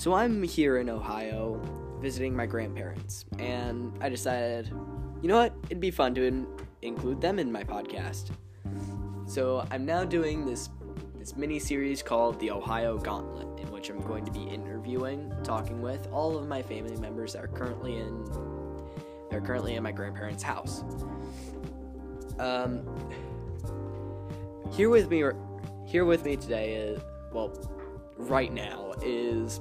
So I'm here in Ohio visiting my grandparents, and I decided, you know what, it'd be fun to in- include them in my podcast. So I'm now doing this this mini series called the Ohio Gauntlet, in which I'm going to be interviewing, talking with all of my family members that are currently in they're currently in my grandparents' house. Um, here with me, here with me today is well, right now is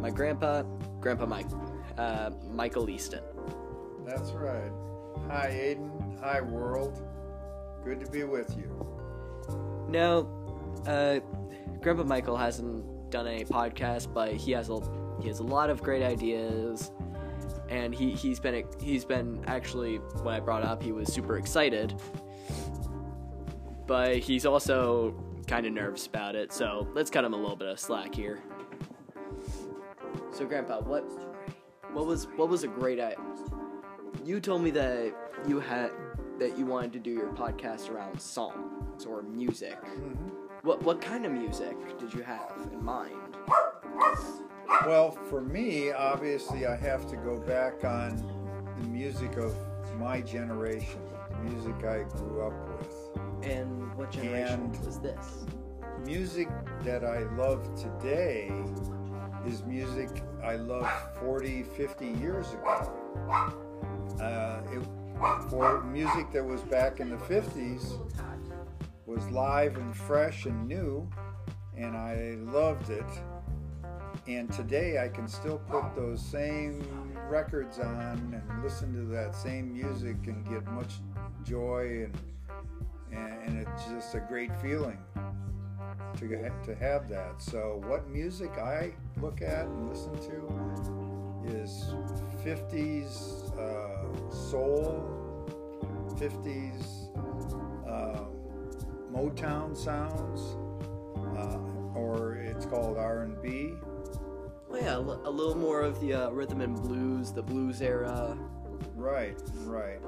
my grandpa, Grandpa Mike, uh, Michael Easton. That's right. Hi, Aiden. Hi, world. Good to be with you. Now, uh, Grandpa Michael hasn't done a podcast, but he has a he has a lot of great ideas, and he he's been he's been actually when I brought up he was super excited, but he's also kind of nervous about it. So let's cut him a little bit of slack here. So, Grandpa, what what was what was a great idea? You told me that you had that you wanted to do your podcast around songs or music. Mm-hmm. What what kind of music did you have in mind? Well, for me, obviously, I have to go back on the music of my generation, the music I grew up with. And what generation And- was this? Music that I love today is music I loved 40, 50 years ago. Uh, it, for music that was back in the 50s was live and fresh and new, and I loved it. And today I can still put those same records on and listen to that same music and get much joy and and, and it's just a great feeling to ha- to have that. So what music I look at and listen to is 50s uh, soul, 50s uh, Motown sounds, uh, or it's called R&B. Oh yeah, a a little more of the uh, rhythm and blues, the blues era. Right, right.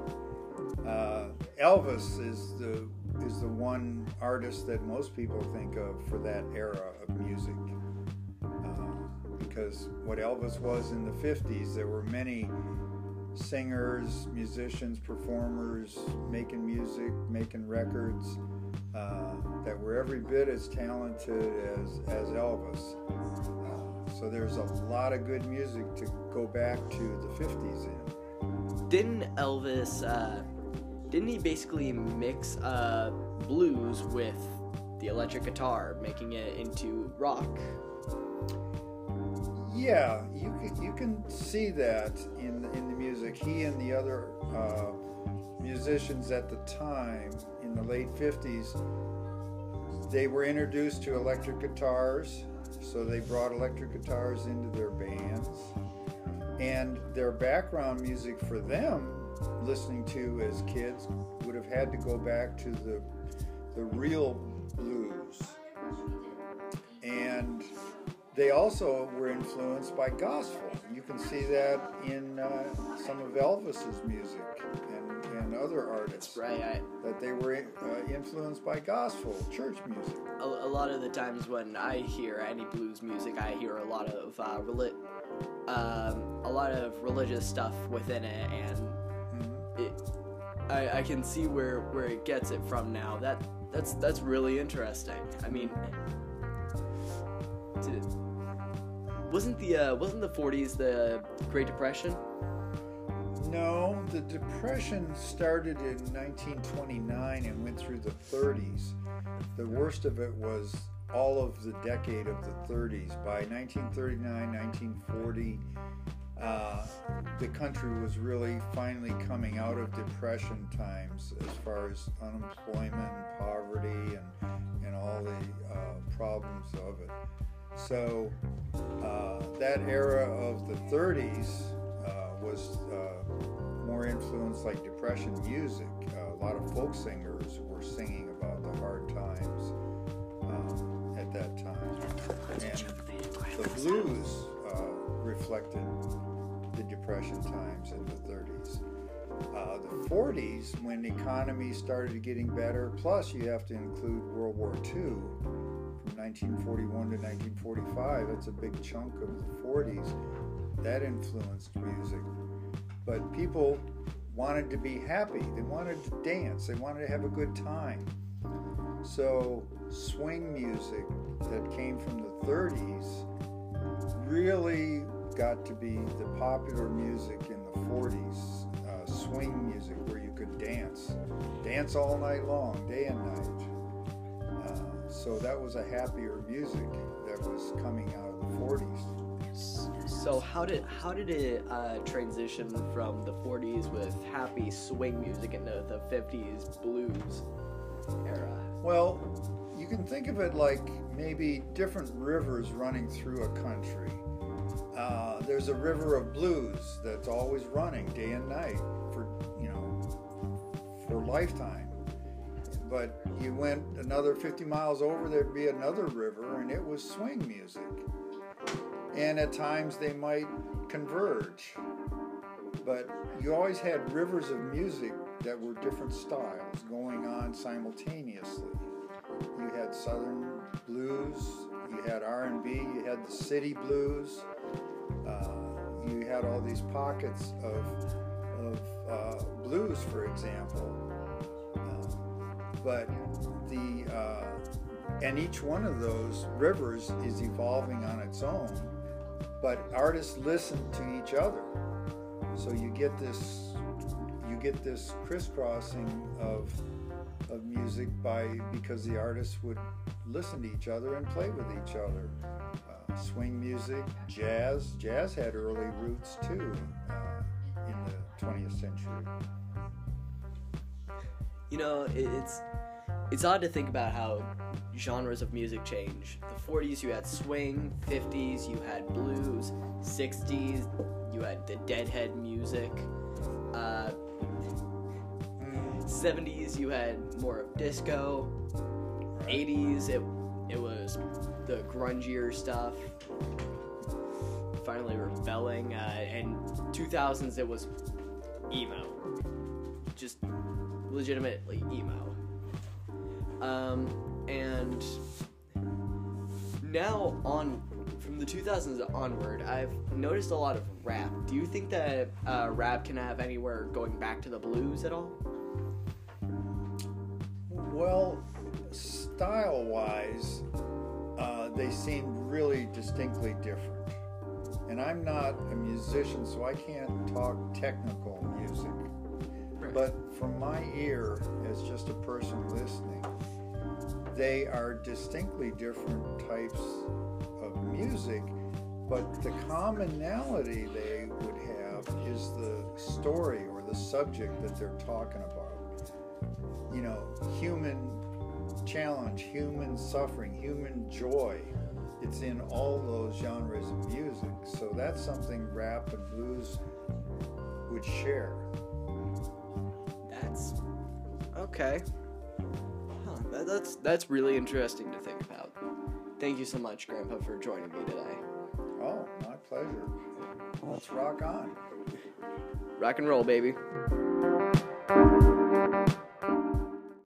Uh, Elvis is the is the one artist that most people think of for that era of music. Uh, because what Elvis was in the 50s, there were many singers, musicians, performers making music, making records uh, that were every bit as talented as, as Elvis. Uh, so there's a lot of good music to go back to the 50s in. Didn't Elvis? Uh, didn't he basically mix uh, blues with the electric guitar, making it into rock? Yeah, you can, you can see that in in the music. He and the other uh, musicians at the time in the late '50s, they were introduced to electric guitars, so they brought electric guitars into their bands, and their background music for them, listening to as kids, would have had to go back to the the real blues, they also were influenced by gospel. You can see that in uh, some of Elvis's music and, and other artists. Right. I, That they were uh, influenced by gospel, church music. a, a lot of the times when I hear any blues music, I hear a lot of uh, reli- um, a lot of religious stuff within it, and Mhm. it, I, I can see where where it gets it from now. That that's that's really interesting. I mean, did, wasn't the uh, wasn't the 40s the Great Depression? No, the Depression started in 1929 and went through the 30s. The worst of it was all of the decade of the 30s. By 1939, 1940, uh, the country was really finally coming out of depression times as far as unemployment poverty and, and all the uh, problems of it. So uh, that era of the 30s uh, was uh, more influenced like depression music. Uh, a lot of folk singers were singing about the hard times um, at that time. And the blues uh, reflected the depression times in the 30s. Uh, the 40s, when the economy started getting better, plus you have to include World War II 1941 to 1945. That's a big chunk of the 40s. That influenced music. But people wanted to be happy. They wanted to dance. They wanted to have a good time. So swing music that came from the 30s really got to be the popular music in the 40s. Uh, swing music where you could dance, dance all night long, day and night. So that was a happier music that was coming out of the 40s. So how did how did it uh, transition from the 40s with happy swing music into the 50s blues era? Well, you can think of it like maybe different rivers running through a country. Uh, there's a river of blues that's always running day and night for you know for lifetime. But you went another 50 miles over, there'd be another river, and it was swing music. And at times they might converge. But you always had rivers of music that were different styles going on simultaneously. You had Southern blues, you had R&B, you had the city blues, uh, you had all these pockets of, of uh, blues, for example. But the uh, and each one of those rivers is evolving on its own. But artists listen to each other, so you get this you get this crisscrossing of of music by because the artists would listen to each other and play with each other. Uh, swing music, jazz. Jazz had early roots too uh, in the 20th century. You know, it, it's it's odd to think about how genres of music change. The 40s you had swing, 50s you had blues, 60s you had the Deadhead music. Uh, 70s you had more of disco. 80s it it was the grungier stuff. Finally rebelling, uh, and 2000s it was emo, just legitimately emo. Um, and now on from the 2000s onward, I've noticed a lot of rap. Do you think that uh, rap can have anywhere going back to the blues at all? Well, style wise, uh, they seem really distinctly different. And I'm not a musician, so I can't talk technical music. But from my ear, as just a person listening, they are distinctly different types of music, but the commonality they would have is the story or the subject that they're talking about. You know, human challenge, human suffering, human joy. It's in all those genres of music. So that's something rap and blues would share. Okay. Huh, that, that's that's really interesting to think about. Thank you so much, Grandpa, for joining me today. Oh, my pleasure. Let's rock on. Rock and roll, baby.